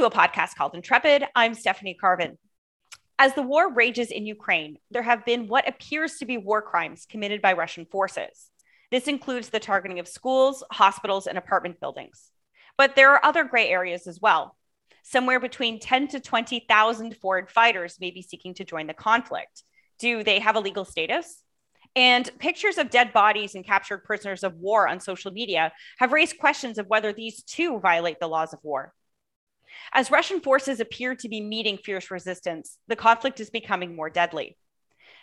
to a podcast called Intrepid. I'm Stephanie Carvin. As the war rages in Ukraine, there have been what appears to be war crimes committed by Russian forces. This includes the targeting of schools, hospitals, and apartment buildings. But there are other gray areas as well. Somewhere between 10 to 20,000 foreign fighters may be seeking to join the conflict. Do they have a legal status? And pictures of dead bodies and captured prisoners of war on social media have raised questions of whether these too violate the laws of war. As Russian forces appear to be meeting fierce resistance, the conflict is becoming more deadly.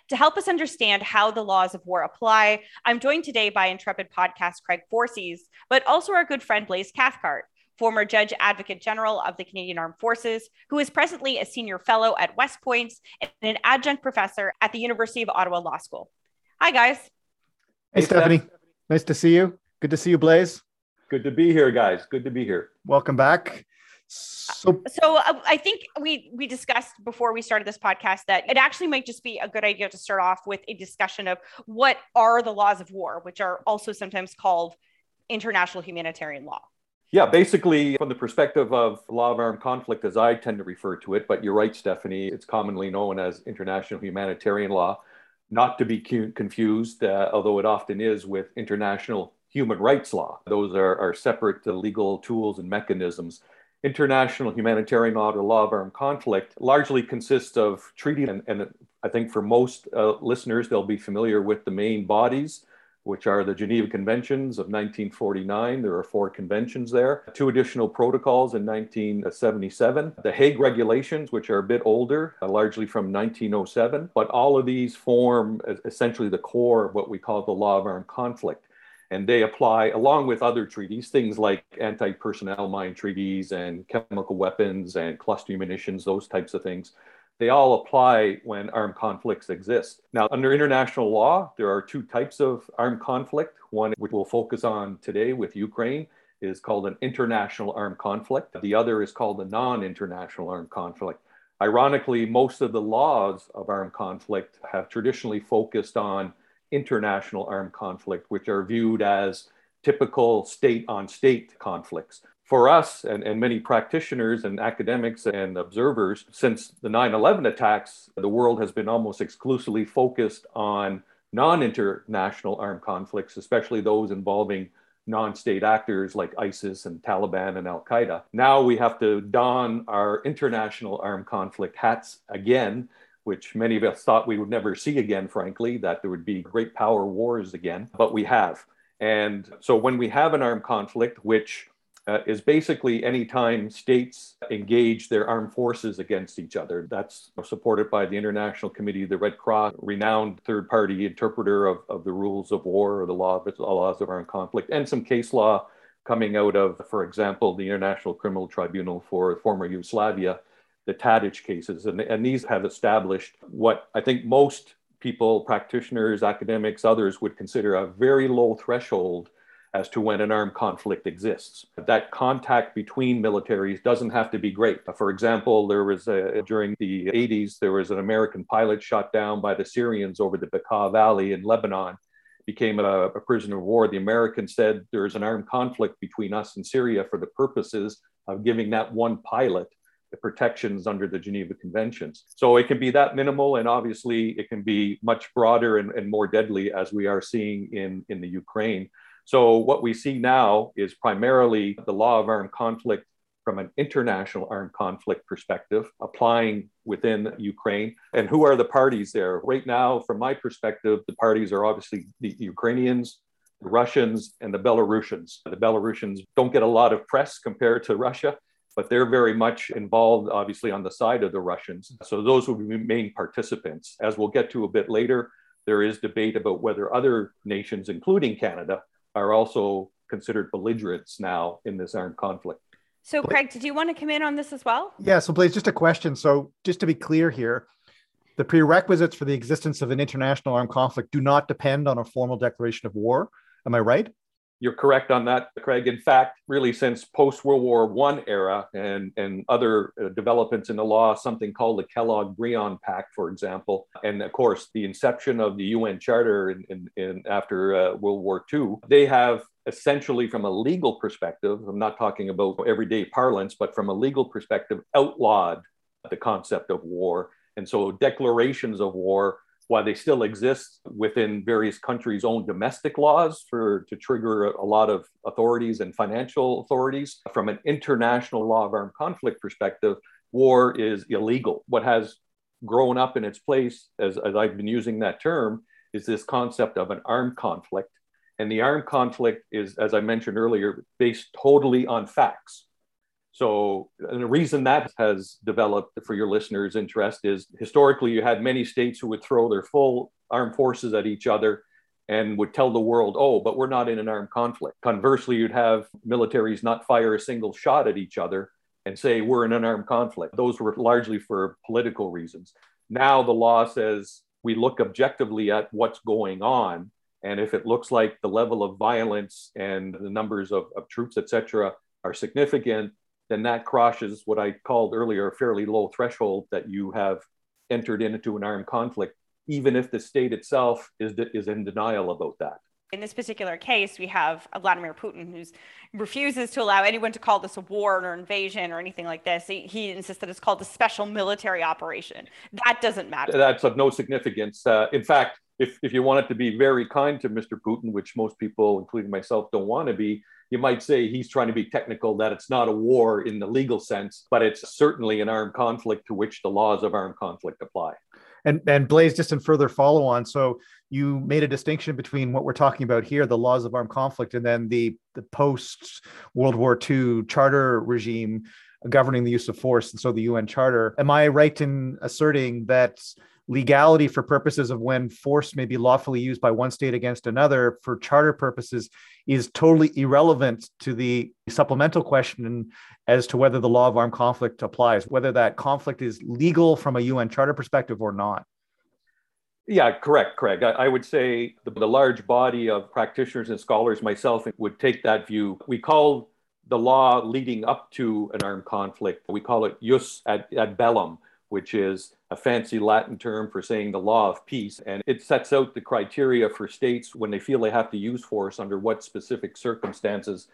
To help us understand how the laws of war apply, I'm joined today by Intrepid podcast Craig Forcese, but also our good friend Blaise Cathcart, former Judge Advocate General of the Canadian Armed Forces, who is presently a senior fellow at West Point and an adjunct professor at the University of Ottawa Law School. Hi, guys. Hey, Stephanie. Nice to see you. Good to see you, Blaise. Good to be here, guys. Good to be here. Welcome back. So, so uh, I think we we discussed before we started this podcast that it actually might just be a good idea to start off with a discussion of what are the laws of war, which are also sometimes called international humanitarian law. Yeah, basically, from the perspective of law of armed conflict, as I tend to refer to it, but you're right, Stephanie, it's commonly known as international humanitarian law, not to be confused, uh, although it often is, with international human rights law. Those are, are separate uh, legal tools and mechanisms international humanitarian law or law of armed conflict largely consists of treaty and, and I think for most uh, listeners they'll be familiar with the main bodies which are the Geneva Conventions of 1949. There are four conventions there, two additional protocols in 1977, the Hague Regulations, which are a bit older, uh, largely from 1907. But all of these form essentially the core of what we call the law of armed conflict and they apply along with other treaties, things like anti-personnel mine treaties and chemical weapons and cluster munitions, those types of things. They all apply when armed conflicts exist. Now, under international law, there are two types of armed conflict. One, which we'll focus on today with Ukraine, is called an international armed conflict. The other is called a non-international armed conflict. Ironically, most of the laws of armed conflict have traditionally focused on international armed conflict, which are viewed as typical state on state conflicts. For us and, and many practitioners and academics and observers, since the 9 11 attacks, the world has been almost exclusively focused on non international armed conflicts, especially those involving non state actors like ISIS and Taliban and Al Qaeda. Now we have to don our international armed conflict hats again which many of us thought we would never see again, frankly, that there would be great power wars again, but we have. And so when we have an armed conflict, which uh, is basically anytime states engage their armed forces against each other. That's supported by the International Committee of the Red Cross, renowned third party interpreter of, of the rules of war or the law of, the laws of armed conflict, and some case law coming out of, for example, the International Criminal Tribunal for former Yugoslavia the Tadic cases. And, and these have established what I think most people, practitioners, academics, others would consider a very low threshold as to when an armed conflict exists. That contact between militaries doesn't have to be great. For example, there was a, during the 80s, there was an American pilot shot down by the Syrians over the Bekaa Valley in Lebanon, became a, a prisoner of war. The Americans said there is an armed conflict between us and Syria for the purposes of giving that one pilot the protections under the Geneva Conventions. So it can be that minimal, and obviously it can be much broader and, and more deadly as we are seeing in, in the Ukraine. So what we see now is primarily the law of armed conflict from an international armed conflict perspective, applying within Ukraine. And who are the parties there? Right now, from my perspective, the parties are obviously the Ukrainians, the Russians, and the Belarusians. The Belarusians don't get a lot of press compared to Russia but they're very much involved, obviously, on the side of the Russians. So those will be main participants. As we'll get to a bit later, there is debate about whether other nations, including Canada, are also considered belligerents now in this armed conflict. So, Craig, did you want to come in on this as well? Yeah. So, Blaise, just a question. So, just to be clear here, the prerequisites for the existence of an international armed conflict do not depend on a formal declaration of war. Am I right? You're correct on that, Craig. In fact, really since post World War One era and, and other uh, developments in the law, something called the Kellogg-Briand Pact, for example, and of course the inception of the UN Charter in, in, in after uh, World War II, they have essentially from a legal perspective, I'm not talking about everyday parlance, but from a legal perspective, outlawed the concept of war. And so declarations of war while they still exist within various countries' own domestic laws for to trigger a lot of authorities and financial authorities, from an international law of armed conflict perspective, war is illegal. What has grown up in its place, as, as I've been using that term, is this concept of an armed conflict. And the armed conflict is, as I mentioned earlier, based totally on facts. So, the reason that has developed for your listeners' interest is historically you had many states who would throw their full armed forces at each other and would tell the world, oh, but we're not in an armed conflict. Conversely, you'd have militaries not fire a single shot at each other and say, we're in an armed conflict. Those were largely for political reasons. Now the law says we look objectively at what's going on. And if it looks like the level of violence and the numbers of, of troops, et cetera, are significant, then that crosses what I called earlier a fairly low threshold that you have entered into an armed conflict, even if the state itself is, is in denial about that. In this particular case, we have Vladimir Putin who refuses to allow anyone to call this a war or invasion or anything like this. He, he insists that it's called a special military operation. That doesn't matter. That's of no significance. Uh, in fact, if, if you want it to be very kind to Mr. Putin, which most people, including myself, don't want to be, you might say he's trying to be technical that it's not a war in the legal sense, but it's certainly an armed conflict to which the laws of armed conflict apply. And, and Blaise, just in further follow on, so you made a distinction between what we're talking about here, the laws of armed conflict, and then the, the post World War II charter regime governing the use of force, and so the UN Charter. Am I right in asserting that legality for purposes of when force may be lawfully used by one state against another for charter purposes is totally irrelevant to the supplemental question as to whether the law of armed conflict applies, whether that conflict is legal from a UN charter perspective or not. Yeah, correct, Craig. I, I would say the, the, large body of practitioners and scholars, myself, would take that view. We call the law leading up to an armed conflict, we call it jus ad, ad bellum, which is a fancy Latin term for saying the law of peace. And it sets out the criteria for states when they feel they have to use force under what specific circumstances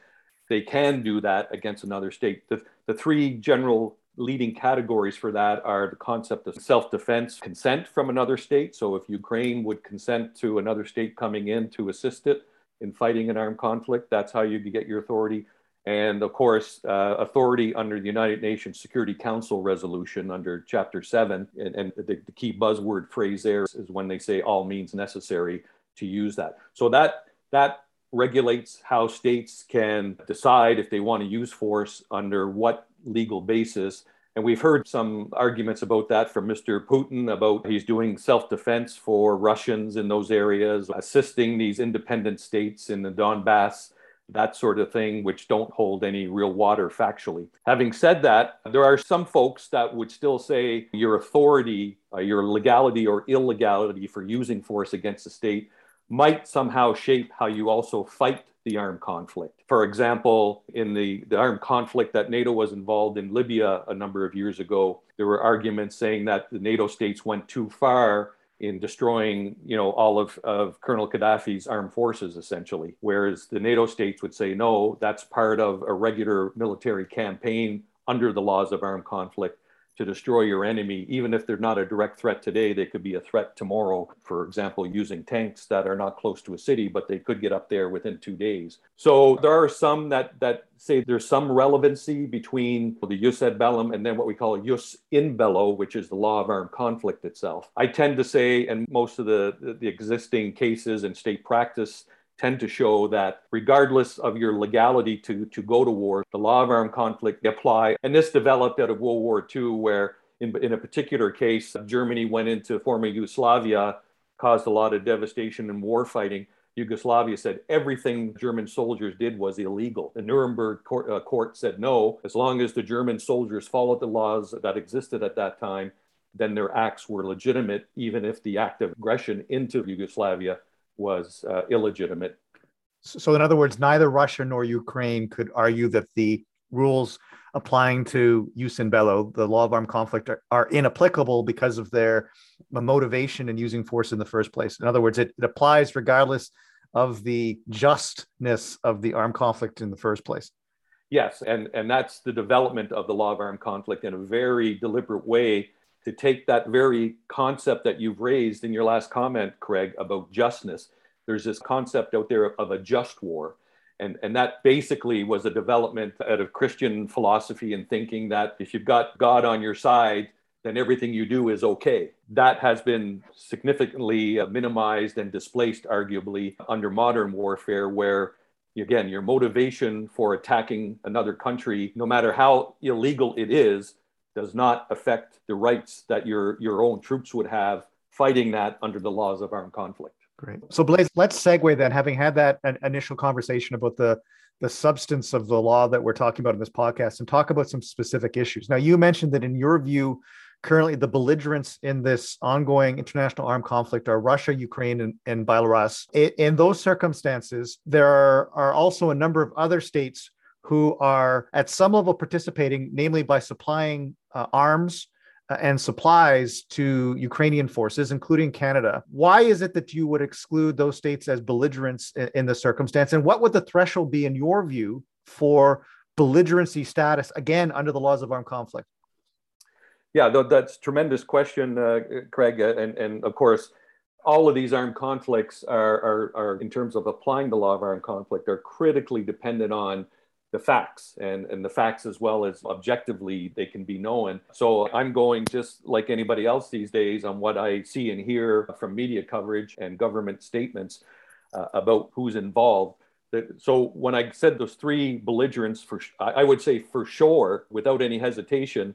they can do that against another state. The, the three general leading categories for that are the concept of self defense consent from another state. So if Ukraine would consent to another state coming in to assist it in fighting an armed conflict, that's how you get your authority and of course, uh, authority under the United Nations Security Council resolution under Chapter 7. And, and the, the, key buzzword phrase there is when they say all means necessary to use that. So that, that regulates how states can decide if they want to use force under what legal basis. And we've heard some arguments about that from Mr. Putin about he's doing self defense for Russians in those areas, assisting these independent states in the Donbass that sort of thing, which don't hold any real water factually. Having said that, there are some folks that would still say your authority, uh, your legality or illegality for using force against the state might somehow shape how you also fight the armed conflict. For example, in the, the armed conflict that NATO was involved in Libya a number of years ago, there were arguments saying that the NATO states went too far in destroying, you know, all of, of Colonel Gaddafi's armed forces, essentially. Whereas the NATO states would say, no, that's part of a regular military campaign under the laws of armed conflict to destroy your enemy, even if they're not a direct threat today, they could be a threat tomorrow. For example, using tanks that are not close to a city, but they could get up there within two days. So there are some that that say there's some relevancy between the jus ad bellum and then what we call jus in bello, which is the law of armed conflict itself. I tend to say, and most of the, the existing cases and state practice tend to show that regardless of your legality to, to go to war, the law of armed conflict apply. And this developed out of World War II, where in, in a particular case, Germany went into former Yugoslavia, caused a lot of devastation and war fighting. Yugoslavia said everything German soldiers did was illegal. The Nuremberg court, uh, court, said no, as long as the German soldiers followed the laws that existed at that time, then their acts were legitimate, even if the act of aggression into Yugoslavia was uh, illegitimate. So, in other words, neither Russia nor Ukraine could argue that the rules applying to jus in bello, the law of armed conflict, are, are, inapplicable because of their motivation in using force in the first place. In other words, it, it applies regardless of the justness of the armed conflict in the first place. Yes, and, and that's the development of the law of armed conflict in a very deliberate way to take that very concept that you've raised in your last comment, Craig, about justness. There's this concept out there of a just war. And, and that basically was a development out of Christian philosophy and thinking that if you've got God on your side, then everything you do is okay. That has been significantly uh, minimized and displaced, arguably, under modern warfare, where again, your motivation for attacking another country, no matter how illegal it is, does not affect the rights that your, your own troops would have fighting that under the laws of armed conflict. Great. So, Blaise, let's segue then, having had that uh, initial conversation about the the substance of the law that we're talking about in this podcast, and talk about some specific issues. Now, you mentioned that in your view, currently the belligerents in this ongoing international armed conflict are Russia, Ukraine, and, and Belarus. In, in, those circumstances, there are, are also a number of other states who are at some level participating, namely by supplying uh, arms uh, and supplies to Ukrainian forces, including Canada. Why is it that you would exclude those states as belligerents in, in the circumstance? And what would the threshold be, in your view, for belligerency status, again, under the laws of armed conflict? Yeah, that's tremendous question, uh, Craig. Uh, and, and of course, all of these armed conflicts are, are, are, in terms of applying the law of armed conflict, are critically dependent on the facts and, and the facts as well as objectively they can be known. So I'm going just like anybody else these days on what I see and hear from media coverage and government statements uh, about who's involved. So when I said those three belligerents, for I would say for sure, without any hesitation,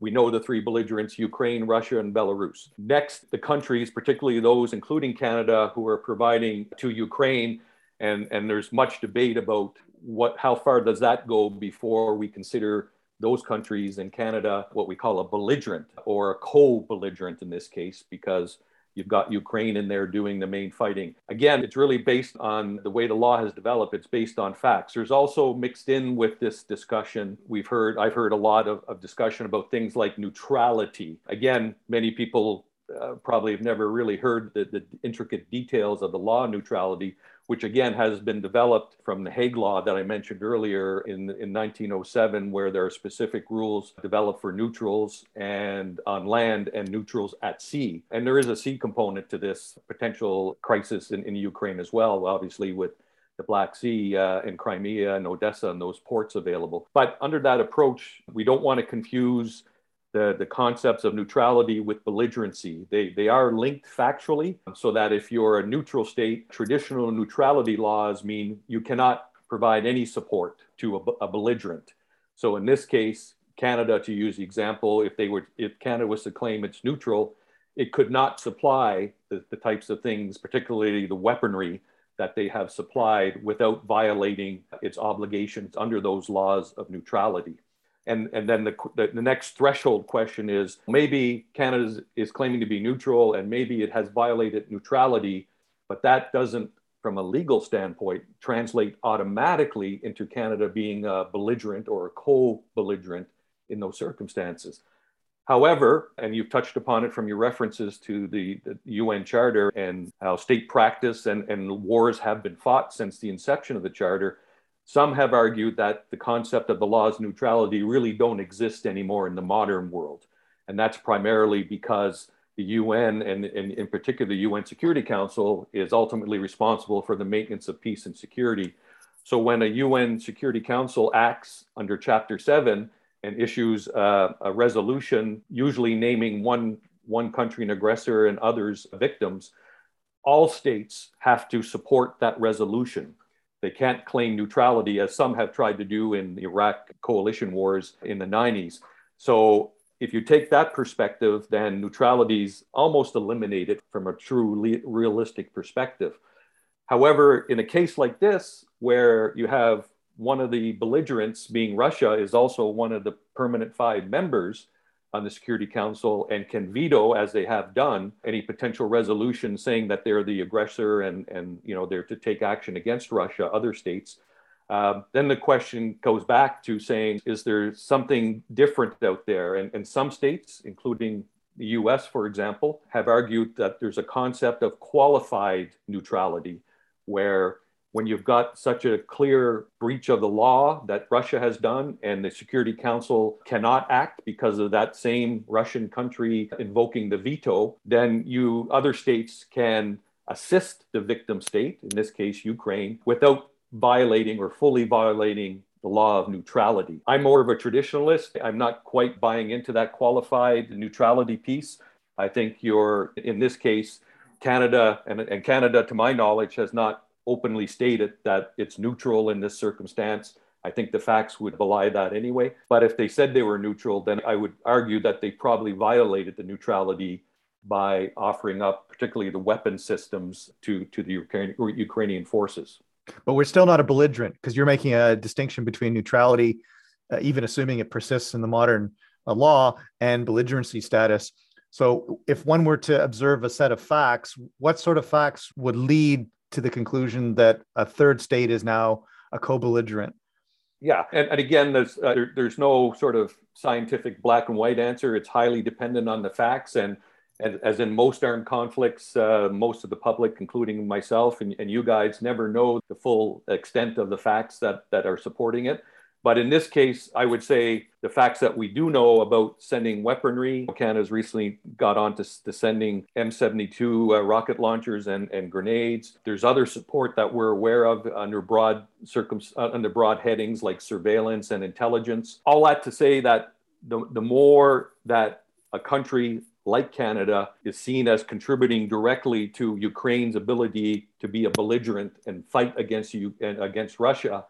we know the three belligerents Ukraine, Russia, and Belarus. Next, the countries, particularly those, including Canada, who are providing to Ukraine. And, and there's much debate about what, how far does that go before we consider those countries in Canada what we call a belligerent or a co belligerent in this case, because You've got Ukraine in there doing the main fighting. Again, it's really based on the way the law has developed. It's based on facts. There's also mixed in with this discussion. We've heard, I've heard a lot of, of discussion about things like neutrality. Again, many people uh, probably have never really heard the, the intricate details of the law neutrality, which again has been developed from the Hague Law that I mentioned earlier in, in 1907, where there are specific rules developed for neutrals and on land and neutrals at sea. And there is a sea component to this potential crisis in, in Ukraine as well, obviously, with the Black Sea uh, and Crimea and Odessa and those ports available. But under that approach, we don't want to confuse the, the concepts of neutrality with belligerency. They, they are linked factually, so that if you're a neutral state, traditional neutrality laws mean you cannot provide any support to a, a belligerent. So in this case, Canada, to use the example, if they were, if Canada was to claim it's neutral, it could not supply the, the types of things, particularly the weaponry that they have supplied without violating its obligations under those laws of neutrality. And, and then the, the, the, next threshold question is maybe Canada is claiming to be neutral and maybe it has violated neutrality, but that doesn't, from a legal standpoint, translate automatically into Canada being a belligerent or a co belligerent in those circumstances. However, and you've touched upon it from your references to the, the, UN Charter and how state practice and, and wars have been fought since the inception of the Charter, some have argued that the concept of the law's neutrality really don't exist anymore in the modern world. And that's primarily because the UN and, and, in particular the UN Security Council is ultimately responsible for the maintenance of peace and security. So when a UN Security Council acts under Chapter 7 and issues uh, a resolution, usually naming one, one country an aggressor and others victims, all states have to support that resolution. They can't claim neutrality as some have tried to do in the Iraq coalition wars in the 90s. So if you take that perspective, then neutrality is almost eliminated from a true realistic perspective. However, in a case like this, where you have one of the belligerents, being Russia, is also one of the permanent five members on the Security Council and can veto, as they have done, any potential resolution saying that they're the aggressor and, and you know, they're to take action against Russia, other states. Um, then the question goes back to saying, is there something different out there? And, and some states, including the US, for example, have argued that there's a concept of qualified neutrality, where when you've got such a clear breach of the law that Russia has done, and the Security Council cannot act because of that same Russian country invoking the veto, then you other states can assist the victim state, in this case Ukraine, without violating or fully violating the law of neutrality. I'm more of a traditionalist. I'm not quite buying into that qualified neutrality piece. I think you're, in this case, Canada, and, and Canada, to my knowledge, has not openly stated that it's neutral in this circumstance. I think the facts would belie that anyway. But if they said they were neutral, then I would argue that they probably violated the neutrality by offering up, particularly the weapon systems, to, to the Ukrainian forces. But we're still not a belligerent because you're making a distinction between neutrality, uh, even assuming it persists in the modern uh, law, and belligerency status. So, if one were to observe a set of facts, what sort of facts would lead to the conclusion that a third state is now a co-belligerent? Yeah, and, and again, there's uh, there, there's no sort of scientific black and white answer. It's highly dependent on the facts, and and as in most armed conflicts, uh, most of the public, including myself and, and you guys, never know the full extent of the facts that that are supporting it. But in this case, I would say the facts that we do know about sending weaponry, Canada's recently got on to, to sending M72 uh, rocket launchers and, and grenades. There's other support that we're aware of under broad circum uh, under broad headings like surveillance and intelligence. All that to say that the, the more that a country like Canada is seen as contributing directly to Ukraine's ability to be a belligerent and fight against you against Russia,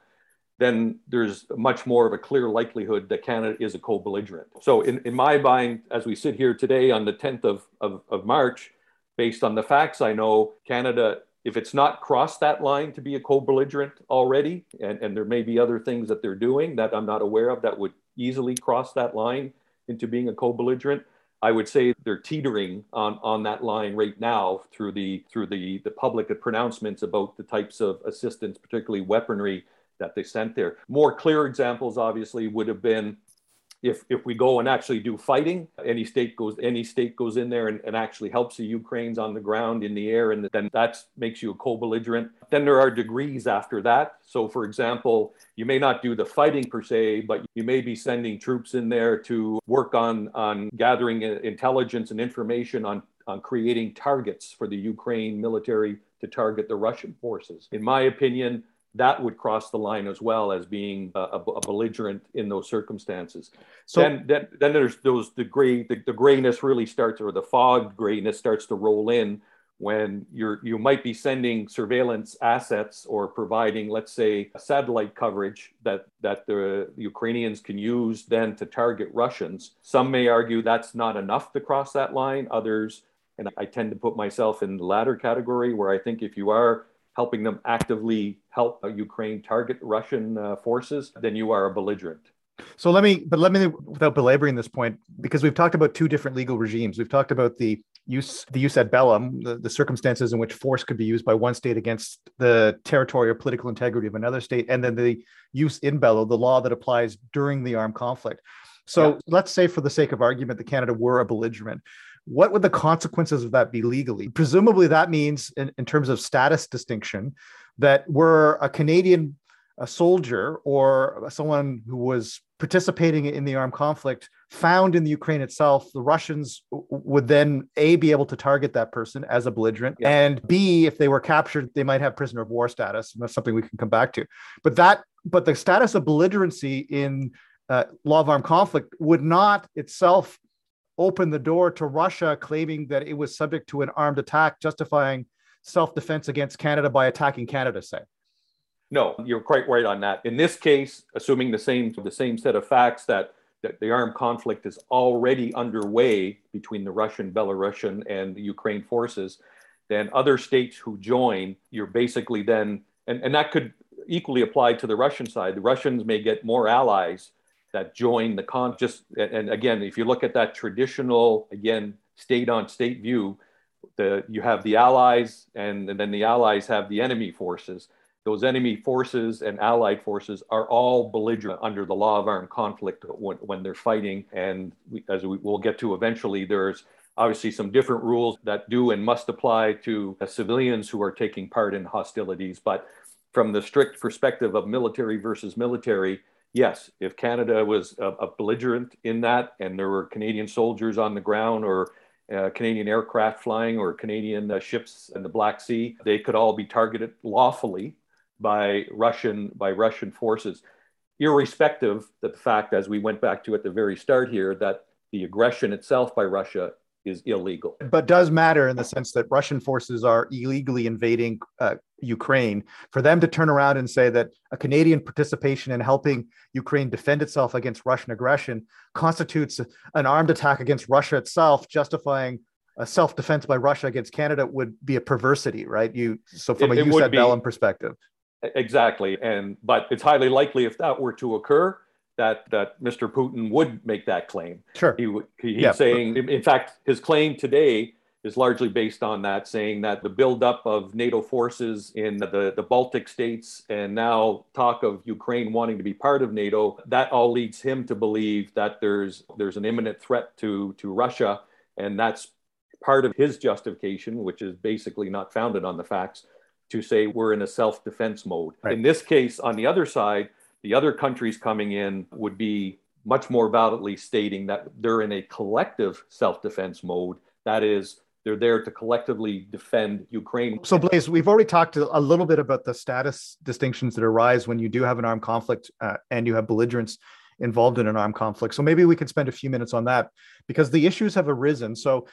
then there's much more of a clear likelihood that Canada is a co-belligerent. So in, in my mind, as we sit here today on the 10th of, of, of March, based on the facts I know, Canada, if it's not crossed that line to be a co-belligerent already, and, and there may be other things that they're doing that I'm not aware of that would easily cross that line into being a co-belligerent, I would say they're teetering on, on that line right now through the through the, the public pronouncements about the types of assistance, particularly weaponry that they sent there. More clear examples, obviously, would have been if if we go and actually do fighting, any state goes any state goes in there and, and actually helps the Ukrainians on the ground in the air, and then that makes you a co-belligerent. Then there are degrees after that. So, for example, you may not do the fighting per se, but you may be sending troops in there to work on on gathering intelligence and information on on creating targets for the Ukraine military to target the Russian forces. In my opinion, that would cross the line as well as being a, a belligerent in those circumstances. So then, then, then there's those the gray the, the grayness really starts or the fog grayness starts to roll in when you're you might be sending surveillance assets or providing let's say satellite coverage that that the Ukrainians can use then to target Russians. Some may argue that's not enough to cross that line. Others and I tend to put myself in the latter category where I think if you are helping them actively help Ukraine target Russian uh, forces, then you are a belligerent. So let me, but let me, without belaboring this point, because we've talked about two different legal regimes. We've talked about the use, the jus ad bellum, the, the circumstances in which force could be used by one state against the territory or political integrity of another state, and then the jus in bello, the law that applies during the armed conflict. So yeah. let's say, for the sake of argument, that Canada were a belligerent what would the consequences of that be legally? Presumably, that means, in, in terms of status distinction, that we're a Canadian a soldier or someone who was participating in the armed conflict found in the Ukraine itself, the Russians would then A, be able to target that person as a belligerent, yeah. and B, if they were captured, they might have prisoner of war status. And that's something we can come back to. But that, but the status of belligerency in uh, law of armed conflict would not itself opened the door to Russia claiming that it was subject to an armed attack, justifying self defense against Canada by attacking Canada, say. No, you're quite right on that. In this case, assuming the same the same set of facts that, that the armed conflict is already underway between the Russian, Belarusian, and the Ukraine forces, then other states who join, you're basically then, and, and that could equally apply to the Russian side. The Russians may get more allies that join the con. Just and again, if you look at that traditional, again, state on state view, the you have the allies, and, and then the allies have the enemy forces. Those enemy forces and allied forces are all belligerent under the law of armed conflict when, when they're fighting. And we, as we will get to eventually, there's obviously some different rules that do and must apply to civilians who are taking part in hostilities. But from the strict perspective of military versus military, yes, if Canada was a, a belligerent in that and there were Canadian soldiers on the ground or uh, Canadian aircraft flying or Canadian uh, ships in the Black Sea, they could all be targeted lawfully by Russian by Russian forces, irrespective that the fact, as we went back to at the very start here, that the aggression itself by Russia is illegal. But does matter in the sense that Russian forces are illegally invading uh, Ukraine. For them to turn around and say that a Canadian participation in helping Ukraine defend itself against Russian aggression constitutes an armed attack against Russia itself, justifying a self-defense by Russia against Canada would be a perversity, right? You so from it, a ad bellum perspective. Exactly, and but it's highly likely if that were to occur that that Mr. Putin would make that claim. Sure. He, he he's yeah. saying, in fact, his claim today is largely based on that, saying that the buildup of NATO forces in the, the Baltic states and now talk of Ukraine wanting to be part of NATO, that all leads him to believe that there's there's an imminent threat to to Russia, and that's part of his justification, which is basically not founded on the facts, to say we're in a self-defense mode. Right. In this case, on the other side, the other countries coming in would be much more validly stating that they're in a collective self defense mode. That is, they're there to collectively defend Ukraine. So, Blaise, we've already talked a little bit about the status distinctions that arise when you do have an armed conflict uh, and you have belligerents involved in an armed conflict. So maybe we could spend a few minutes on that because the issues have arisen. So,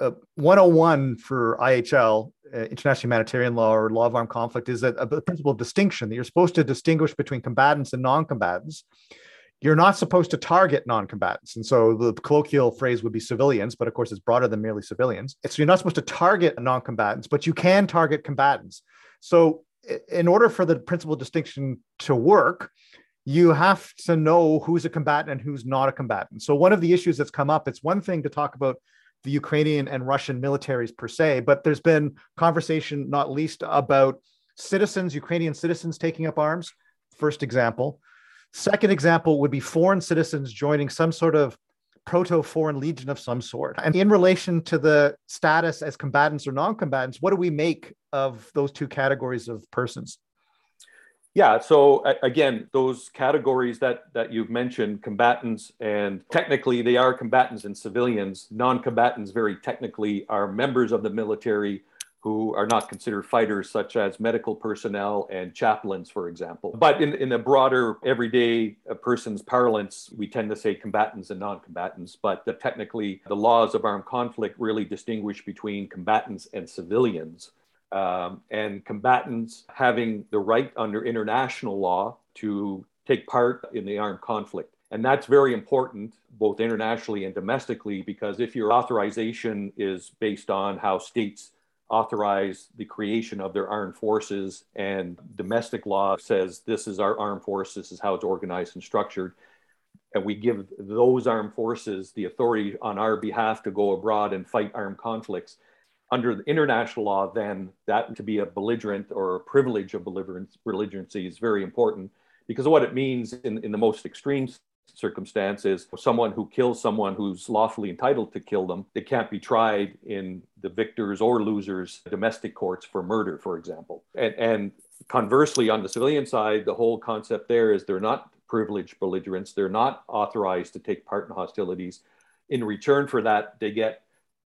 uh, 101 for IHL, uh, international humanitarian law or law of armed conflict, is a, a principle of distinction that you're supposed to distinguish between combatants and non-combatants. You're not supposed to target non-combatants, and so the colloquial phrase would be civilians, but of course it's broader than merely civilians. So you're not supposed to target non-combatants, but you can target combatants. So in order for the principle distinction to work, you have to know who's a combatant and who's not a combatant. So one of the issues that's come up, it's one thing to talk about the Ukrainian and Russian militaries per se, but there's been conversation not least about citizens, Ukrainian citizens taking up arms. First example. Second example would be foreign citizens joining some sort of proto foreign legion of some sort. And in relation to the status as combatants or non combatants, what do we make of those two categories of persons? Yeah. So again, those categories that that you've mentioned, combatants, and technically they are combatants and civilians. Non-combatants, very technically, are members of the military who are not considered fighters, such as medical personnel and chaplains, for example. But in, in a broader, everyday person's parlance, we tend to say combatants and non combatants. But the, technically, the laws of armed conflict really distinguish between combatants and civilians um, and combatants having the right under international law to take part in the armed conflict. And that's very important, both internationally and domestically, because if your authorization is based on how states authorize the creation of their armed forces, and domestic law says this is our armed force, this is how it's organized and structured, and we give those armed forces the authority on our behalf to go abroad and fight armed conflicts, under international law, then that to be a belligerent or a privilege of belligerency is very important because what it means in, in the most extreme circumstances someone who kills someone who's lawfully entitled to kill them they can't be tried in the victors or losers domestic courts for murder for example. And, and conversely on the civilian side the whole concept there is they're not privileged belligerents. They're not authorized to take part in hostilities. In return for that they get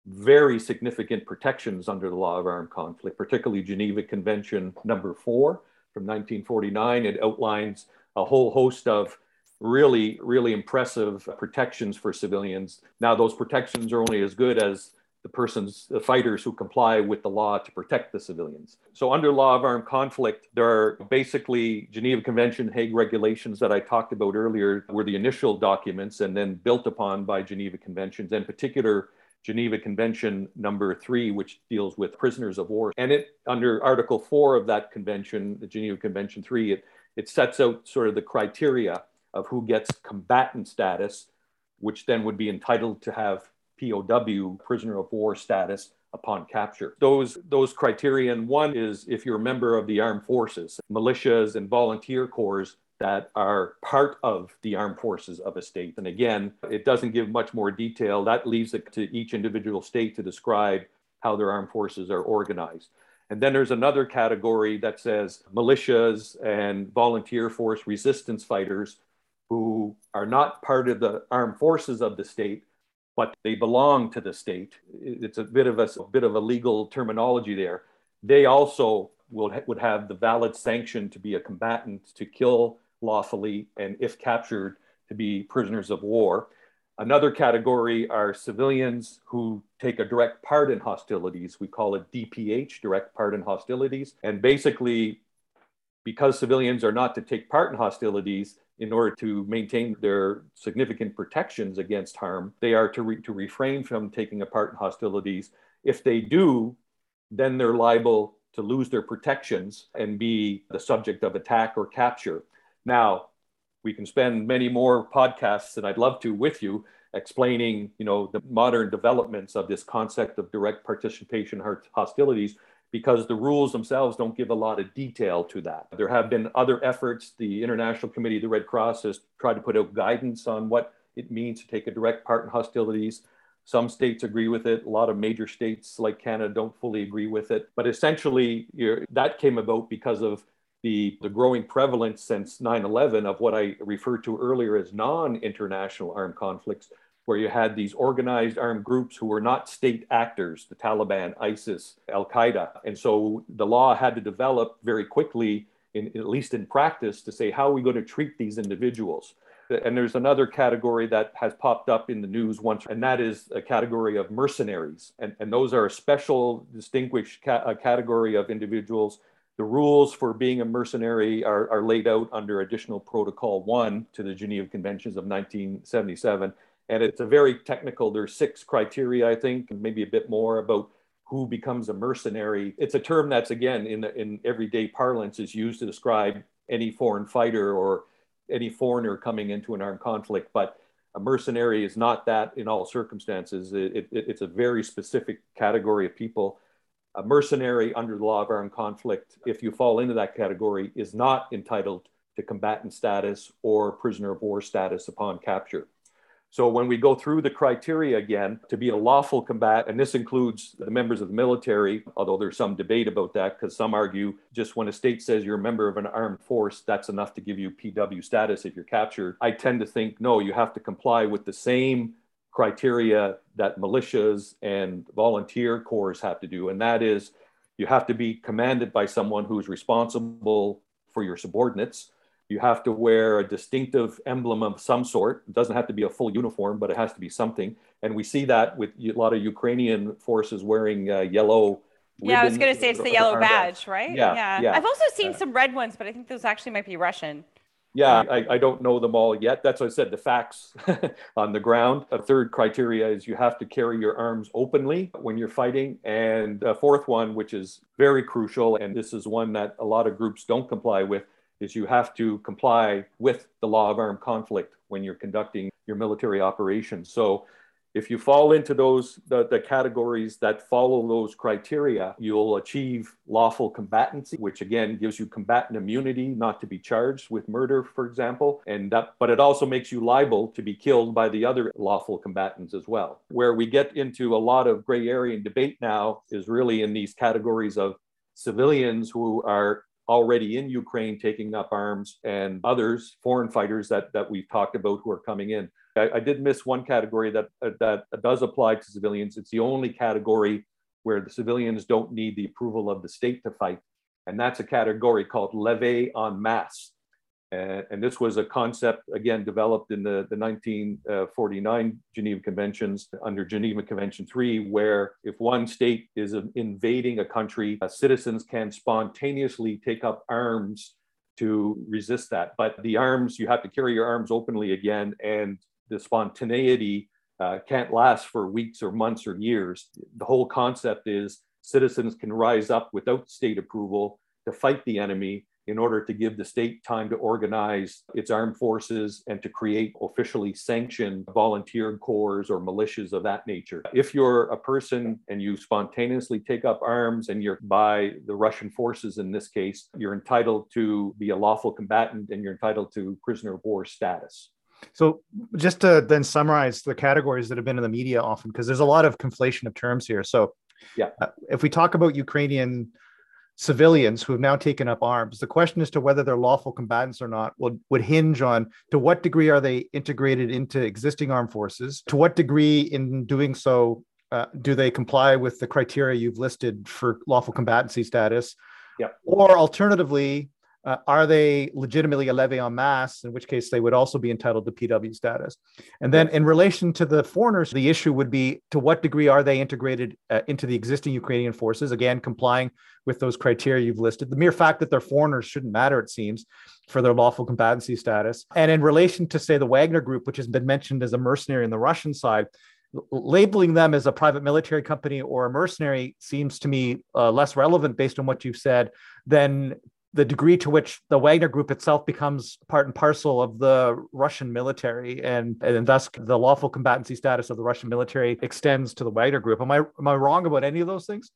very significant protections under the law of armed conflict, particularly Geneva Convention number four from 1949. It outlines a whole host of really, really impressive protections for civilians. Now, those protections are only as good as the persons, the fighters who comply with the law to protect the civilians. So, under law of armed conflict, there are basically Geneva Convention, Hague regulations that I talked about earlier were the initial documents and then built upon by Geneva Conventions, in particular Geneva Convention number three, which deals with prisoners of war. And it, under Article four of that convention, the Geneva Convention three, it, it sets out sort of the criteria of who gets combatant status, which then would be entitled to have POW, prisoner of war status, upon capture. Those, those criterion one is if you're a member of the armed forces, militias and volunteer corps that are part of the armed forces of a state. And again, it doesn't give much more detail. That leaves it to each individual state to describe how their armed forces are organized. And then there's another category that says militias and volunteer force resistance fighters who are not part of the armed forces of the state, but they belong to the state. It's a bit of a, a bit of a legal terminology there. They also will would have the valid sanction to be a combatant to kill lawfully and if captured to be prisoners of war. Another category are civilians who take a direct part in hostilities. We call it DPH, direct part in hostilities. And basically, because civilians are not to take part in hostilities, in order to maintain their significant protections against harm, they are to, re- to refrain from taking a part in hostilities. If they do, then they're liable to lose their protections and be the subject of attack or capture. Now, we can spend many more podcasts, and I'd love to with you, explaining, you know, the modern developments of this concept of direct participation hostilities because the rules themselves don't give a lot of detail to that. There have been other efforts. The International Committee of the Red Cross has tried to put out guidance on what it means to take a direct part in hostilities. Some states agree with it. A lot of major states like Canada don't fully agree with it. But essentially, that came about because of the, the growing prevalence since 9 11 of what I referred to earlier as non international armed conflicts, where you had these organized armed groups who were not state actors, the Taliban, ISIS, Al Qaeda. And so the law had to develop very quickly, in, at least in practice, to say, how are we going to treat these individuals? And there's another category that has popped up in the news once, and that is a category of mercenaries. And, and those are a special, distinguished ca- category of individuals the rules for being a mercenary are, are, laid out under Additional Protocol 1 to the Geneva Conventions of 1977 and it's a very technical there's six criteria i think maybe a bit more about who becomes a mercenary. It's a term that's again in the, in everyday parlance is used to describe any foreign fighter or any foreigner coming into an armed conflict but a mercenary is not that in all circumstances. It, it, it's a very specific category of people a mercenary under the law of armed conflict if you fall into that category is not entitled to combatant status or prisoner of war status upon capture so when we go through the criteria again to be a lawful combatant, and this includes the members of the military, although there's some debate about that because some argue just when a state says you're a member of an armed force, that's enough to give you PW status if you're captured. I tend to think no, you have to comply with the same criteria that militias and volunteer corps have to do, and that is you have to be commanded by someone who's responsible for your subordinates you have to wear a distinctive emblem of some sort. It doesn't have to be a full uniform, but it has to be something. And we see that with a lot of Ukrainian forces wearing uh, yellow. Yeah, I was going to say it's the yellow badge, right? Yeah, yeah, yeah. I've also seen some red ones, but I think those actually might be Russian. Yeah, I, I, don't know them all yet. That's what I said, the facts on the ground. A third criteria is you have to carry your arms openly when you're fighting. And a fourth one, which is very crucial, and this is one that a lot of groups don't comply with, is you have to comply with the law of armed conflict when you're conducting your military operations. So if you fall into those the, the, categories that follow those criteria you'll achieve lawful combatancy which again gives you combatant immunity not to be charged with murder for example and that but it also makes you liable to be killed by the other lawful combatants as well where we get into a lot of gray area and debate now is really in these categories of civilians who are already in Ukraine taking up arms and others, foreign fighters that, that we've talked about who are coming in. I, I did miss one category that, uh, that does apply to civilians. It's the only category where the civilians don't need the approval of the state to fight. And that's a category called levée en masse. And, and, this was a concept, again, developed in the, the 1949 Geneva Conventions under Geneva Convention 3, where if one state is invading a country, uh, citizens can spontaneously take up arms to resist that. But the arms, you have to carry your arms openly again, and the spontaneity uh, can't last for weeks or months or years. The whole concept is citizens can rise up without state approval to fight the enemy in order to give the state time to organize its armed forces and to create officially sanctioned volunteer corps or militias of that nature. If you're a person and you spontaneously take up arms and you're by the Russian forces in this case, you're entitled to be a lawful combatant and you're entitled to prisoner of war status. So, just to then summarize the categories that have been in the media often, because there's a lot of conflation of terms here. So, yeah, uh, if we talk about Ukrainian civilians who have now taken up arms. The question as to whether they're lawful combatants or not would, would hinge on to what degree are they integrated into existing armed forces? To what degree, in doing so, uh, do they comply with the criteria you've listed for lawful combatancy status? Yep. Or alternatively, uh, are they legitimately a levée en masse, in which case they would also be entitled to PW status? And then in relation to the foreigners, the issue would be to what degree are they integrated uh, into the existing Ukrainian forces, again, complying with those criteria you've listed. The mere fact that they're foreigners shouldn't matter, it seems, for their lawful combatancy status. And in relation to, say, the Wagner Group, which has been mentioned as a mercenary in the Russian side, labeling them as a private military company or a mercenary seems to me uh, less relevant based on what you've said than the degree to which the Wagner Group itself becomes part and parcel of the Russian military, and, and thus the lawful combatancy status of the Russian military extends to the Wagner Group. Am I am I wrong about any of those things?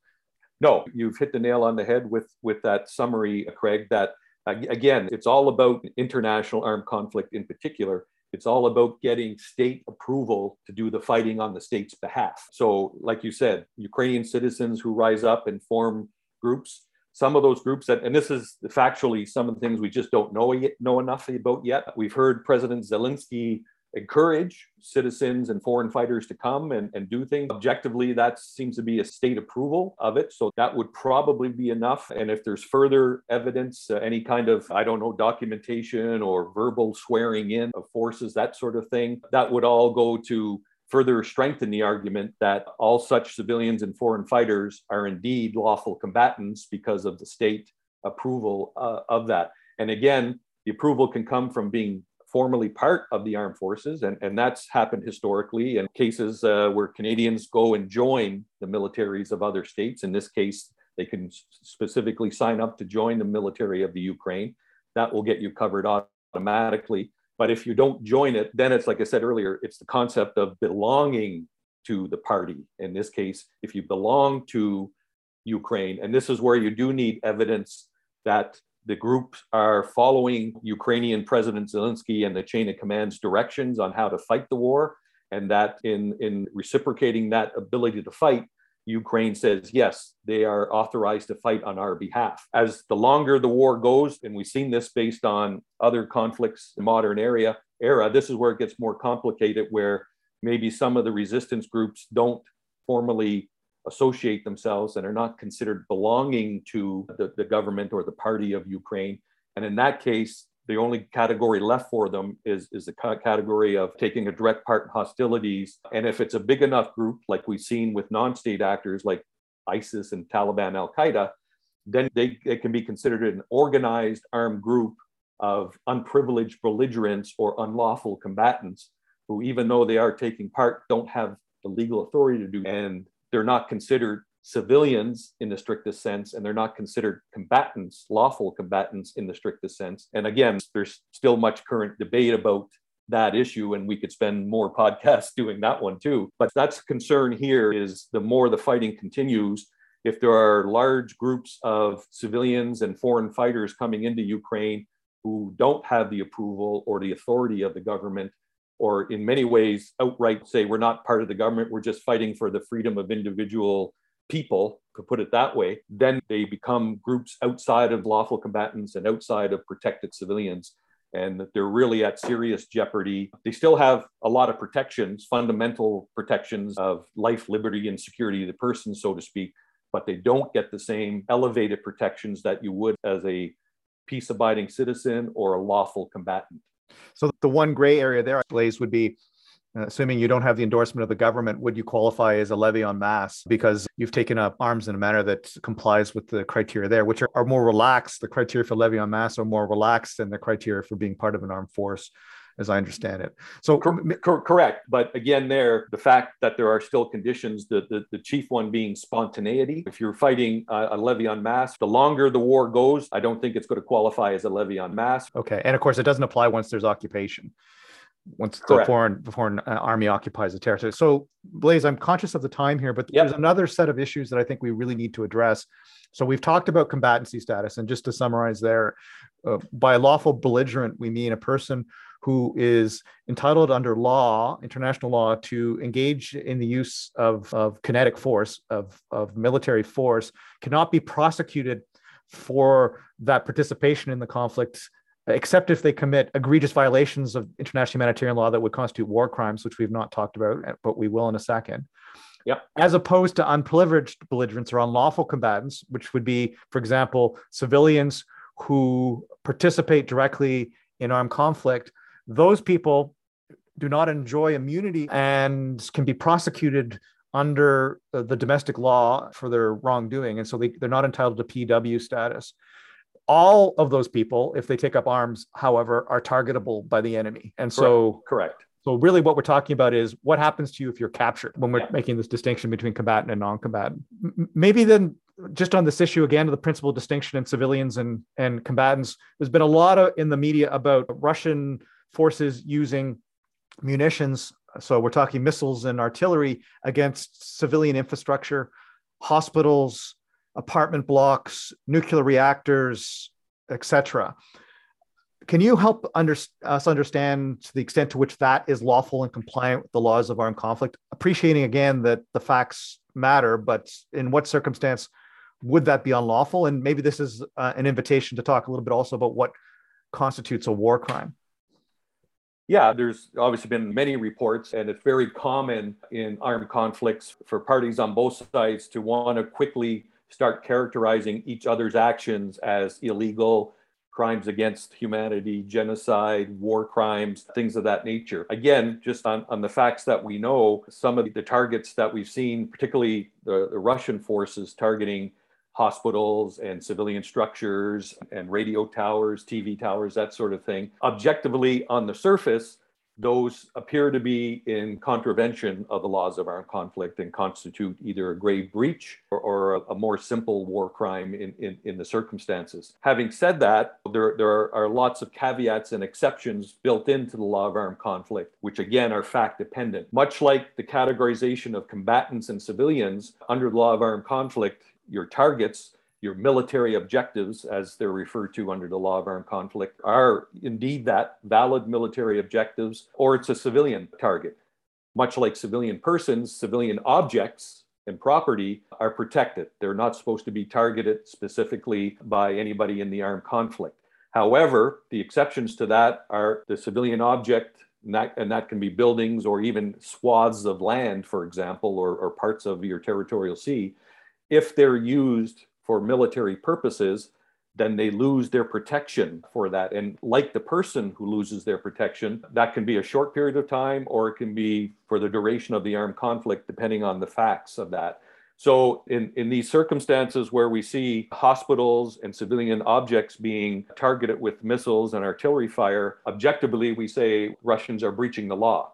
No, you've hit the nail on the head with with that summary, Craig. That again, it's all about international armed conflict in particular. It's all about getting state approval to do the fighting on the state's behalf. So, like you said, Ukrainian citizens who rise up and form groups some of those groups that, and this is factually some of the things we just don't know yet, know enough about yet. We've heard President Zelensky encourage citizens and foreign fighters to come and, and do things. Objectively, that seems to be a state approval of it. So that would probably be enough. And if there's further evidence, uh, any kind of, I don't know, documentation or verbal swearing in of forces, that sort of thing, that would all go to further strengthen the argument that all such civilians and foreign fighters are indeed lawful combatants because of the state approval uh, of that. And again, the approval can come from being formally part of the armed forces, and, and that's happened historically in cases uh, where Canadians go and join the militaries of other states. In this case, they can specifically sign up to join the military of the Ukraine. That will get you covered automatically. But if you don't join it, then it's like I said earlier, it's the concept of belonging to the party. In this case, if you belong to Ukraine, and this is where you do need evidence that the groups are following Ukrainian President Zelensky and the chain of command's directions on how to fight the war, and that in, in reciprocating that ability to fight, Ukraine says, yes, they are authorized to fight on our behalf. As the longer the war goes, and we've seen this based on other conflicts in modern area era, this is where it gets more complicated, where maybe some of the resistance groups don't formally associate themselves and are not considered belonging to the, the government or the party of Ukraine. And in that case, the only category left for them is, is the category of taking a direct part in hostilities. And if it's a big enough group, like we've seen with non state actors like ISIS and Taliban, Al Qaeda, then they, it can be considered an organized armed group of unprivileged belligerents or unlawful combatants who, even though they are taking part, don't have the legal authority to do, and they're not considered civilians in the strictest sense, and they're not considered combatants, lawful combatants in the strictest sense. And again, there's still much current debate about that issue, and we could spend more podcasts doing that one too. But that's concern here is the more the fighting continues, if there are large groups of civilians and foreign fighters coming into Ukraine who don't have the approval or the authority of the government, or in many ways outright say we're not part of the government, we're just fighting for the freedom of individual people, to put it that way, then they become groups outside of lawful combatants and outside of protected civilians. And they're really at serious jeopardy. They still have a lot of protections, fundamental protections of life, liberty, and security of the person, so to speak, but they don't get the same elevated protections that you would as a peace abiding citizen or a lawful combatant. So the one gray area there, Blaise, would be Uh, assuming you don't have the endorsement of the government, would you qualify as a levée en masse because you've taken up arms in a manner that complies with the criteria there, which are, are more relaxed? The criteria for levée en masse are more relaxed than the criteria for being part of an armed force. as I understand it. So cor- cor- correct, but again, there the fact that there are still conditions, the the, the chief one being spontaneity. If you're fighting a, a levée en masse, the longer the war goes, I don't think it's going to qualify as a levée en masse. Okay, and of course, it doesn't apply once there's occupation once Correct. the foreign the foreign uh, army occupies the territory. So, Blaise, I'm conscious of the time here, but yep. there's another set of issues that I think we really need to address. So, we've talked about combatancy status, and just to summarize, there, uh, by lawful belligerent, we mean a person who is entitled under law, international law, to engage in the use of, of kinetic force, of, of military force, cannot be prosecuted for that participation in the conflict except if they commit egregious violations of international humanitarian law that would constitute war crimes, which we've not talked about, eh, but we will in a second. Yep. As opposed to unprivileged belligerents or unlawful combatants, which would be, for example, civilians who participate directly in armed conflict, those people do not enjoy immunity and can be prosecuted under uh, the domestic law for their wrongdoing. And so they, they're not entitled to PW status. All of those people, if they take up arms, however, are targetable by the enemy. And so, correct. So, really, what we're talking about is what happens to you if you're captured when we're yeah. making this distinction between combatant and non combatant. Maybe then, just on this issue again, the principal distinction in civilians and, and combatants, there's been a lot of, in the media about Russian forces using munitions. So, we're talking missiles and artillery against civilian infrastructure, hospitals, apartment blocks, nuclear reactors, etc. Can you help under, us understand to the extent to which that is lawful and compliant with the laws of armed conflict? Appreciating again that the facts matter, but in what circumstance would that be unlawful? And maybe this is uh, an invitation to talk a little bit also about what constitutes a war crime. Yeah, there's obviously been many reports, and it's very common in armed conflicts for parties on both sides to want to quickly start characterizing each other's actions as illegal, crimes against humanity, genocide, war crimes, things of that nature. Again, just on, on the facts that we know, some of the targets that we've seen, particularly the, the Russian forces targeting hospitals and civilian structures and radio towers, TV towers, that sort of thing. Objectively, on the surface, those appear to be in contravention of the laws of armed conflict and constitute either a grave breach or, or a, a, more simple war crime in, in, in, the circumstances. Having said that, there, there are, are, lots of caveats and exceptions built into the law of armed conflict, which again are fact dependent. Much like the categorization of combatants and civilians under the law of armed conflict, your targets your military objectives, as they're referred to under the law of armed conflict, are indeed that valid military objectives, or it's a civilian target. Much like civilian persons, civilian objects and property are protected. They're not supposed to be targeted specifically by anybody in the armed conflict. However, the exceptions to that are the civilian object, and that, and that can be buildings or even swaths of land, for example, or, or parts of your territorial sea, if they're used for military purposes, then they lose their protection for that. And like the person who loses their protection, that can be a short period of time or it can be for the duration of the armed conflict, depending on the facts of that. So, in, in these circumstances where we see hospitals and civilian objects being targeted with missiles and artillery fire, objectively, we say Russians are breaching the law.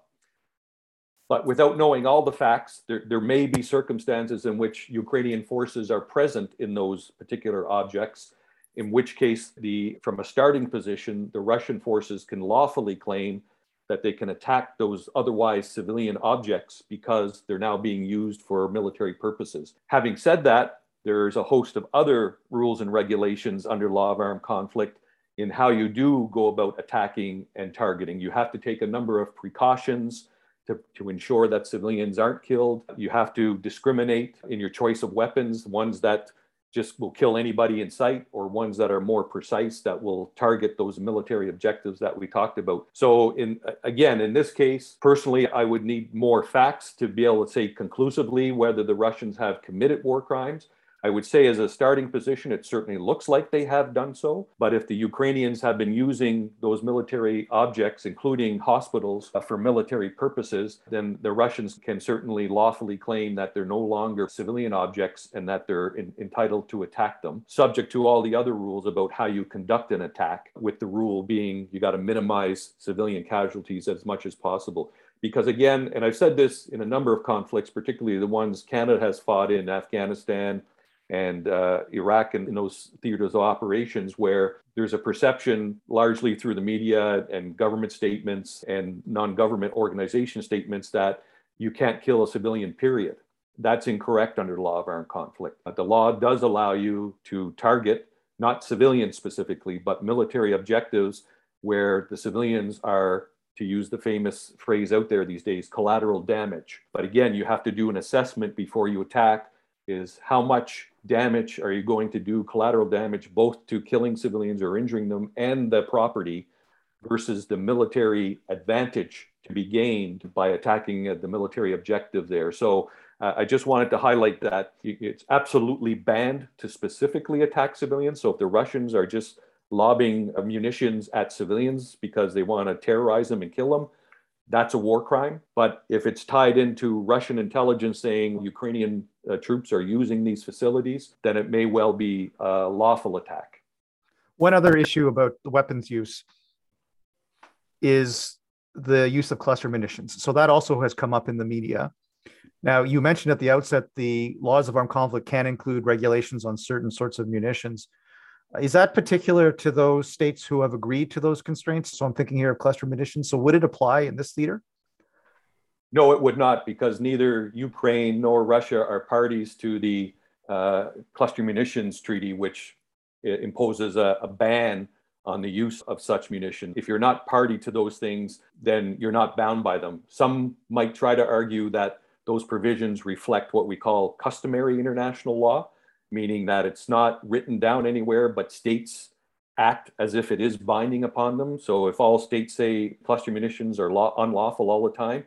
But without knowing all the facts, there, there may be circumstances in which Ukrainian forces are present in those particular objects, in which case, the, from a starting position, the Russian forces can lawfully claim that they can attack those otherwise civilian objects because they're now being used for military purposes. Having said that, there's a host of other rules and regulations under law of armed conflict in how you do go about attacking and targeting. You have to take a number of precautions to, to ensure that civilians aren't killed. You have to discriminate in your choice of weapons, ones that just will kill anybody in sight or ones that are more precise that will target those military objectives that we talked about. So in again in this case personally I would need more facts to be able to say conclusively whether the Russians have committed war crimes I would say, as a starting position, it certainly looks like they have done so. But if the Ukrainians have been using those military objects, including hospitals, uh, for military purposes, then the Russians can certainly lawfully claim that they're no longer civilian objects and that they're in, entitled to attack them, subject to all the other rules about how you conduct an attack, with the rule being you got to minimize civilian casualties as much as possible because again, and I've said this in a number of conflicts, particularly the ones Canada has fought in Afghanistan, and uh, Iraq and those theaters of operations where there's a perception, largely through the media and government statements and non government organization statements, that you can't kill a civilian, period. That's incorrect under the law of armed conflict. The law does allow you to target not civilians specifically, but military objectives where the civilians are, to use the famous phrase out there these days, collateral damage. But again, you have to do an assessment before you attack is how much damage are you going to do, collateral damage, both to killing civilians or injuring them and the property versus the military advantage to be gained by attacking uh, the military objective there. So uh, I just wanted to highlight that it's absolutely banned to specifically attack civilians. So if the Russians are just lobbing munitions at civilians because they want to terrorize them and kill them, that's a war crime. But if it's tied into Russian intelligence saying Ukrainian uh, troops are using these facilities, then it may well be a lawful attack. One other issue about the weapons use is the use of cluster munitions. So that also has come up in the media. Now, you mentioned at the outset the laws of armed conflict can include regulations on certain sorts of munitions. Is that particular to those states who have agreed to those constraints? So I'm thinking here of cluster munitions. So would it apply in this theater? No, it would not, because neither Ukraine nor Russia are parties to the uh, cluster munitions treaty, which imposes a, a ban on the use of such munition. If you're not party to those things, then you're not bound by them. Some might try to argue that those provisions reflect what we call customary international law, meaning that it's not written down anywhere, but states act as if it is binding upon them. So if all states say cluster munitions are law- unlawful all the time,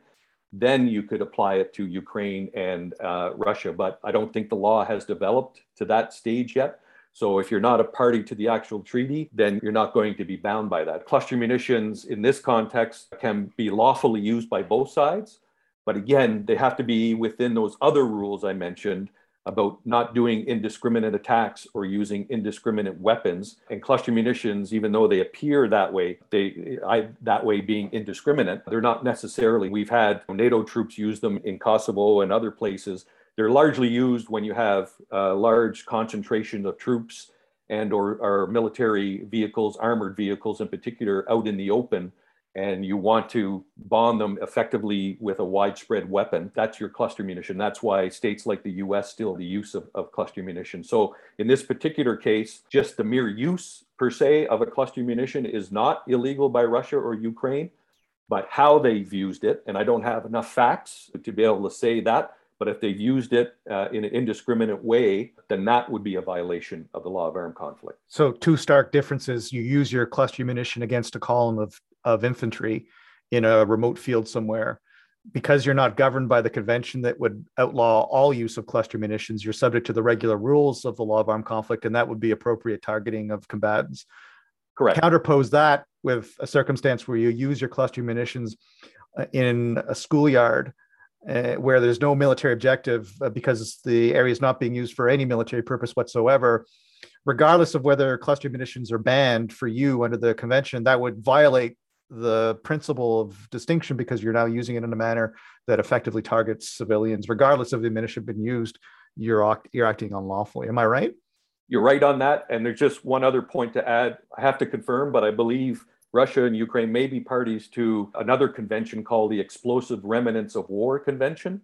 then you could apply it to Ukraine and uh, Russia. But I don't think the law has developed to that stage yet. So if you're not a party to the actual treaty, then you're not going to be bound by that. Cluster munitions in this context can be lawfully used by both sides. But again, they have to be within those other rules I mentioned about not doing indiscriminate attacks or using indiscriminate weapons. And cluster munitions even though they appear that way they I, that way being indiscriminate they're not necessarily we've had nato troops use them in kosovo and other places. They're largely used when you have a large concentration of troops and or, or military vehicles armored vehicles in particular out in the open and you want to bond them effectively with a widespread weapon, that's your cluster munition. That's why states like the US still the use of, of cluster munition. So in this particular case, just the mere use per se of a cluster munition is not illegal by Russia or Ukraine, but how they've used it, and I don't have enough facts to be able to say that, but if they've used it uh, in an indiscriminate way, then that would be a violation of the law of armed conflict. So, two stark differences. You use your cluster munition against a column of of infantry in a remote field somewhere. Because you're not governed by the convention that would outlaw all use of cluster munitions you're subject to the regular rules of the law of armed conflict and that would be appropriate targeting of combatants. Correct. Counterpose that with a circumstance where you use your cluster munitions uh, in a schoolyard uh, where there's no military objective uh, because the area is not being used for any military purpose whatsoever. Regardless of whether cluster munitions are banned for you under the convention that would violate the principle of distinction because you're now using it in a manner that effectively targets civilians, regardless of the ammunition been used. You're you're acting unlawfully. Am I right? You're right on that. And there's just one other point to add. I have to confirm, but I believe Russia and Ukraine may be parties to another convention called the Explosive Remnants of War Convention.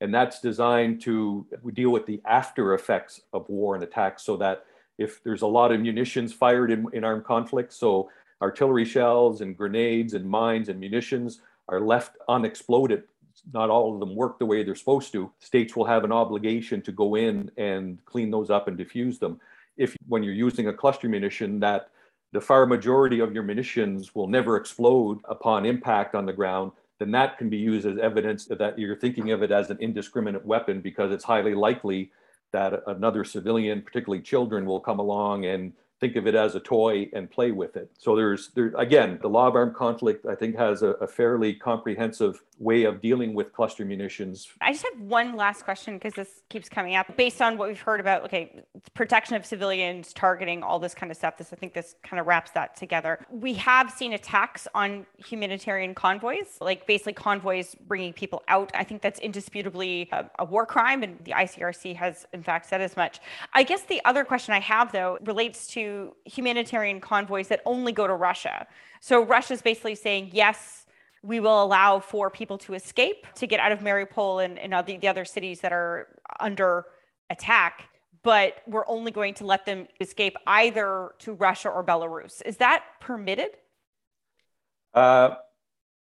And that's designed to deal with the after effects of war and attacks so that if there's a lot of munitions fired in, in armed conflict, so artillery shells and grenades and mines and munitions are left unexploded. Not all of them work the way they're supposed to. States will have an obligation to go in and clean those up and diffuse them. If when you're using a cluster munition, that the far majority of your munitions will never explode upon impact on the ground, then that can be used as evidence that you're thinking of it as an indiscriminate weapon because it's highly likely that another civilian, particularly children, will come along and think of it as a toy and play with it. So there's there again, the law of armed conflict I think has a, a, fairly comprehensive way of dealing with cluster munitions. I just have one last question because this keeps coming up. Based on what we've heard about, okay, protection of civilians, targeting, all this kind of stuff. This I think this kind of wraps that together. We have seen attacks on humanitarian convoys, like basically convoys bringing people out. I think that's indisputably a, a war crime, and the ICRC has in fact said as much. I guess the other question I have though relates to humanitarian convoys that only go to Russia. So Russia's basically saying, yes, we will allow for people to escape to get out of Mariupol and, and the, the other cities that are under attack, but we're only going to let them escape either to Russia or Belarus. Is that permitted? Uh,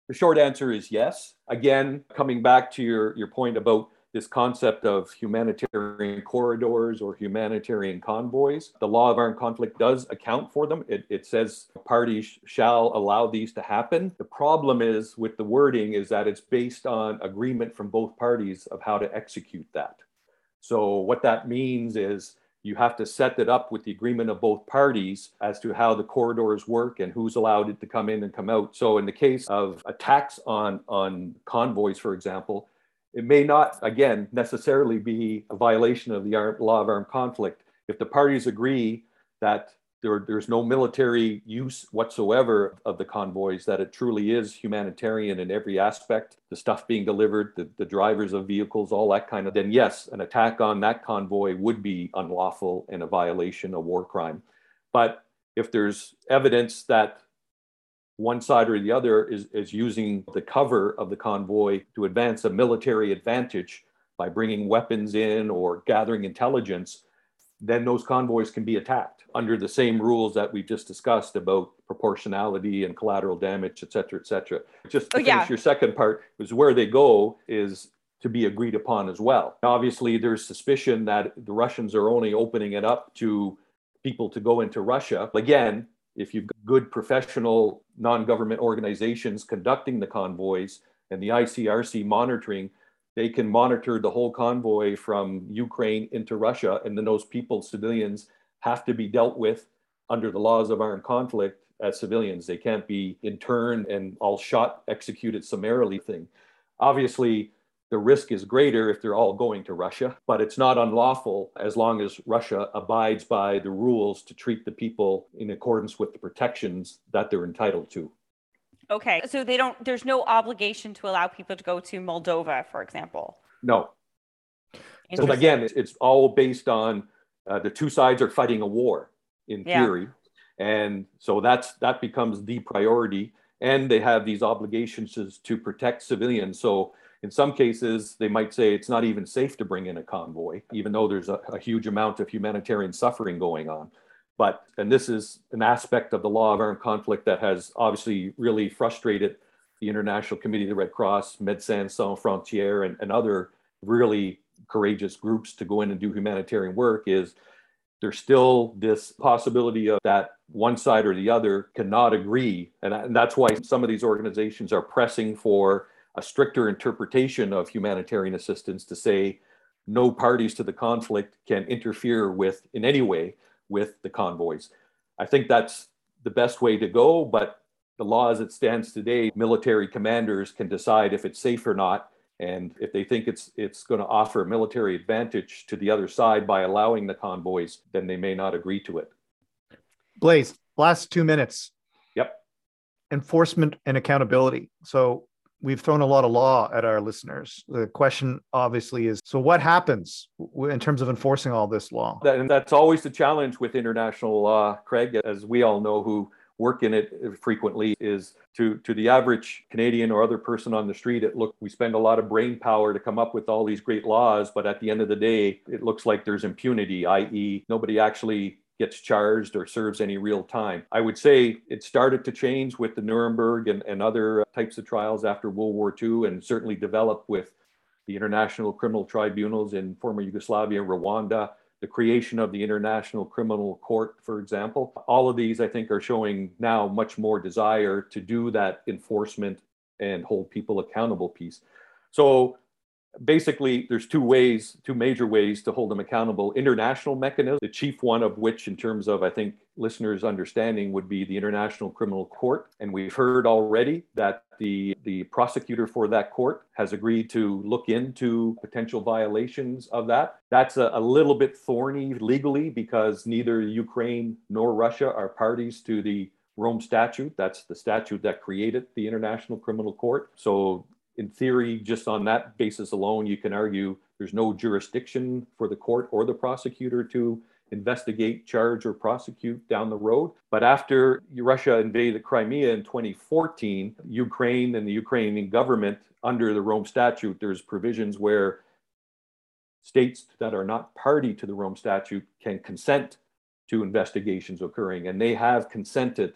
the short answer is yes. Again, coming back to your, your point about this concept of humanitarian corridors or humanitarian convoys. The law of armed conflict does account for them. It, it says parties shall allow these to happen. The problem is with the wording is that it's based on agreement from both parties of how to execute that. So what that means is you have to set it up with the agreement of both parties as to how the corridors work and who's allowed it to come in and come out. So in the case of attacks on on convoys, for example, it may not, again, necessarily be a violation of the law of armed conflict. If the parties agree that there, there's no military use whatsoever of the convoys, that it truly is humanitarian in every aspect, the stuff being delivered, the, the drivers of vehicles, all that kind of, then yes, an attack on that convoy would be unlawful and a violation, a war crime. But if there's evidence that one side or the other is, is using the cover of the convoy to advance a military advantage by bringing weapons in or gathering intelligence, then those convoys can be attacked under the same rules that we just discussed about proportionality and collateral damage, et cetera, et cetera. Just to oh, finish your second part is where they go is to be agreed upon as well. Obviously, there's suspicion that the Russians are only opening it up to people to go into Russia. Again, if you've got good professional non-government organizations conducting the convoys and the ICRC monitoring, they can monitor the whole convoy from Ukraine into Russia, and then those people, civilians, have to be dealt with under the laws of armed conflict as civilians. They can't be interned and all shot, executed summarily thing. Obviously, the risk is greater if they're all going to Russia, but it's not unlawful as long as Russia abides by the rules to treat the people in accordance with the protections that they're entitled to. Okay. So they don't there's no obligation to allow people to go to Moldova, for example. No. So again, it's all based on uh, the two sides are fighting a war in theory. Yeah. And so that's that becomes the priority and they have these obligations to, to protect civilians. So in some cases, they might say it's not even safe to bring in a convoy, even though there's a, a, huge amount of humanitarian suffering going on. But, and this is an aspect of the law of armed conflict that has obviously really frustrated the International Committee of the Red Cross, Médecins Sans Frontières, and, and other really courageous groups to go in and do humanitarian work is there's still this possibility of that one side or the other cannot agree. And, and that's why some of these organizations are pressing for a stricter interpretation of humanitarian assistance to say no parties to the conflict can interfere with in any way with the convoys. I think that's the best way to go, but the law as it stands today, military commanders can decide if it's safe or not. And if they think it's it's going to offer a military advantage to the other side by allowing the convoys, then they may not agree to it. Blaise, last two minutes. Yep. Enforcement and accountability. So we've thrown a lot of law at our listeners. The question obviously is so what happens in terms of enforcing all this law? and that's always the challenge with international law, Craig, as we all know who work in it uh, frequently is to to the average Canadian or other person on the street it look we spend a lot of brain power to come up with all these great laws but at the end of the day it looks like there's impunity i.e. nobody actually gets charged or serves any real time. I would say it started to change with the Nuremberg and, and other types of trials after World War II, and certainly developed with the international criminal tribunals in former Yugoslavia, Rwanda, the creation of the International Criminal Court, for example. All of these, I think, are showing now much more desire to do that enforcement and hold people accountable piece. So basically there's two ways two major ways to hold them accountable international mechanism the chief one of which in terms of i think listeners understanding would be the international criminal court and we've heard already that the the prosecutor for that court has agreed to look into potential violations of that that's a, a little bit thorny legally because neither ukraine nor russia are parties to the Rome Statute. That's the statute that created the International Criminal Court. So in theory, just on that basis alone, you can argue there's no jurisdiction for the court or the prosecutor to investigate, charge, or prosecute down the road. But after Russia invaded Crimea in 2014, Ukraine and the Ukrainian government, under the Rome Statute, there's provisions where states that are not party to the Rome Statute can consent to investigations occurring, and they have consented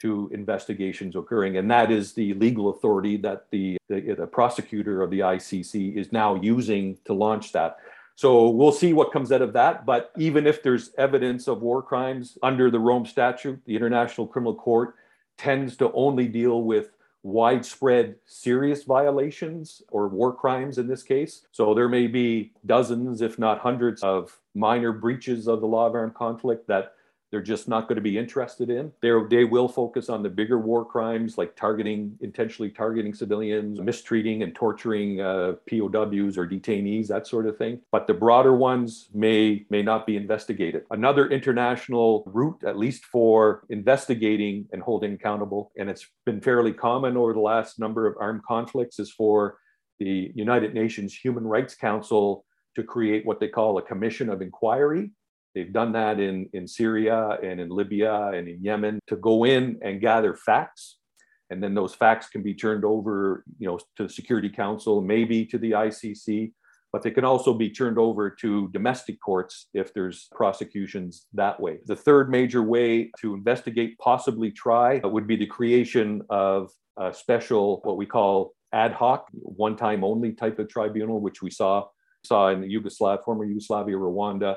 to investigations occurring. And that is the legal authority that the, the, the, prosecutor of the ICC is now using to launch that. So we'll see what comes out of that. But even if there's evidence of war crimes under the Rome Statute, the International Criminal Court tends to only deal with widespread serious violations or war crimes in this case. So there may be dozens, if not hundreds, of minor breaches of the law of armed conflict that they're just not going to be interested in. They're, they will focus on the bigger war crimes like targeting, intentionally targeting civilians, mistreating and torturing uh, POWs or detainees, that sort of thing. But the broader ones may, may not be investigated. Another international route, at least for investigating and holding accountable, and it's been fairly common over the last number of armed conflicts, is for the United Nations Human Rights Council to create what they call a commission of inquiry They've done that in, in Syria and in Libya and in Yemen to go in and gather facts. And then those facts can be turned over, you know, to the Security Council, maybe to the ICC, but they can also be turned over to domestic courts if there's prosecutions that way. The third major way to investigate, possibly try, uh, would be the creation of a special, what we call ad hoc, one time only type of tribunal, which we saw saw in the Yugoslav, former Yugoslavia, Rwanda,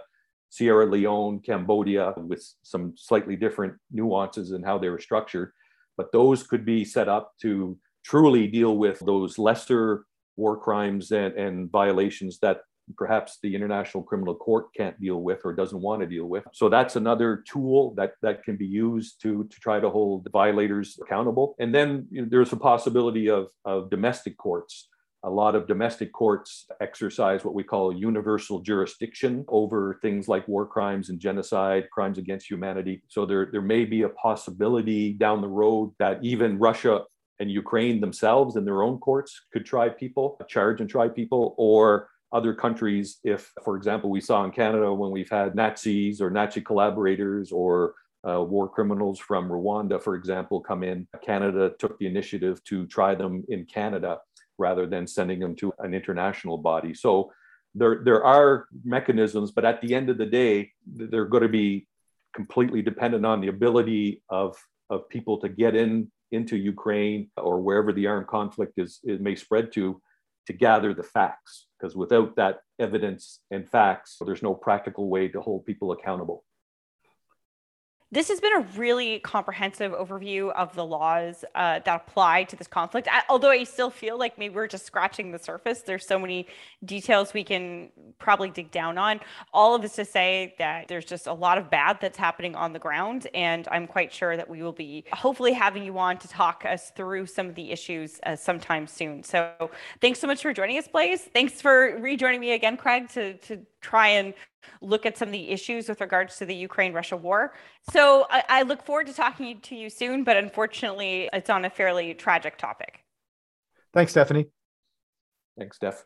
Sierra Leone, Cambodia, with some slightly different nuances in how they were structured. But those could be set up to truly deal with those lesser war crimes and, and violations that perhaps the International Criminal Court can't deal with or doesn't want to deal with. So that's another tool that, that can be used to, to try to hold the violators accountable. And then you know, there's a possibility of, of domestic courts a lot of domestic courts exercise what we call universal jurisdiction over things like war crimes and genocide, crimes against humanity. So there, there may be a possibility down the road that even Russia and Ukraine themselves in their own courts could try people, charge and try people, or other countries, if, for example, we saw in Canada when we've had Nazis or Nazi collaborators or uh, war criminals from Rwanda, for example, come in. Canada took the initiative to try them in Canada rather than sending them to an international body. So there, there are mechanisms, but at the end of the day, they're going to be completely dependent on the ability of, of people to get in into Ukraine or wherever the armed conflict is it may spread to to gather the facts because without that evidence and facts there's no practical way to hold people accountable this has been a really comprehensive overview of the laws uh, that apply to this conflict. I, although I still feel like maybe we're just scratching the surface. There's so many details we can probably dig down on. All of this to say that there's just a lot of bad that's happening on the ground. And I'm quite sure that we will be hopefully having you on to talk us through some of the issues uh, sometime soon. So thanks so much for joining us, Blaise. Thanks for rejoining me again, Craig, to, to try and look at some of the issues with regards to the Ukraine Russia war. So I, I, look forward to talking to you soon, but unfortunately, it's on a fairly tragic topic. Thanks, Stephanie. Thanks, Steph.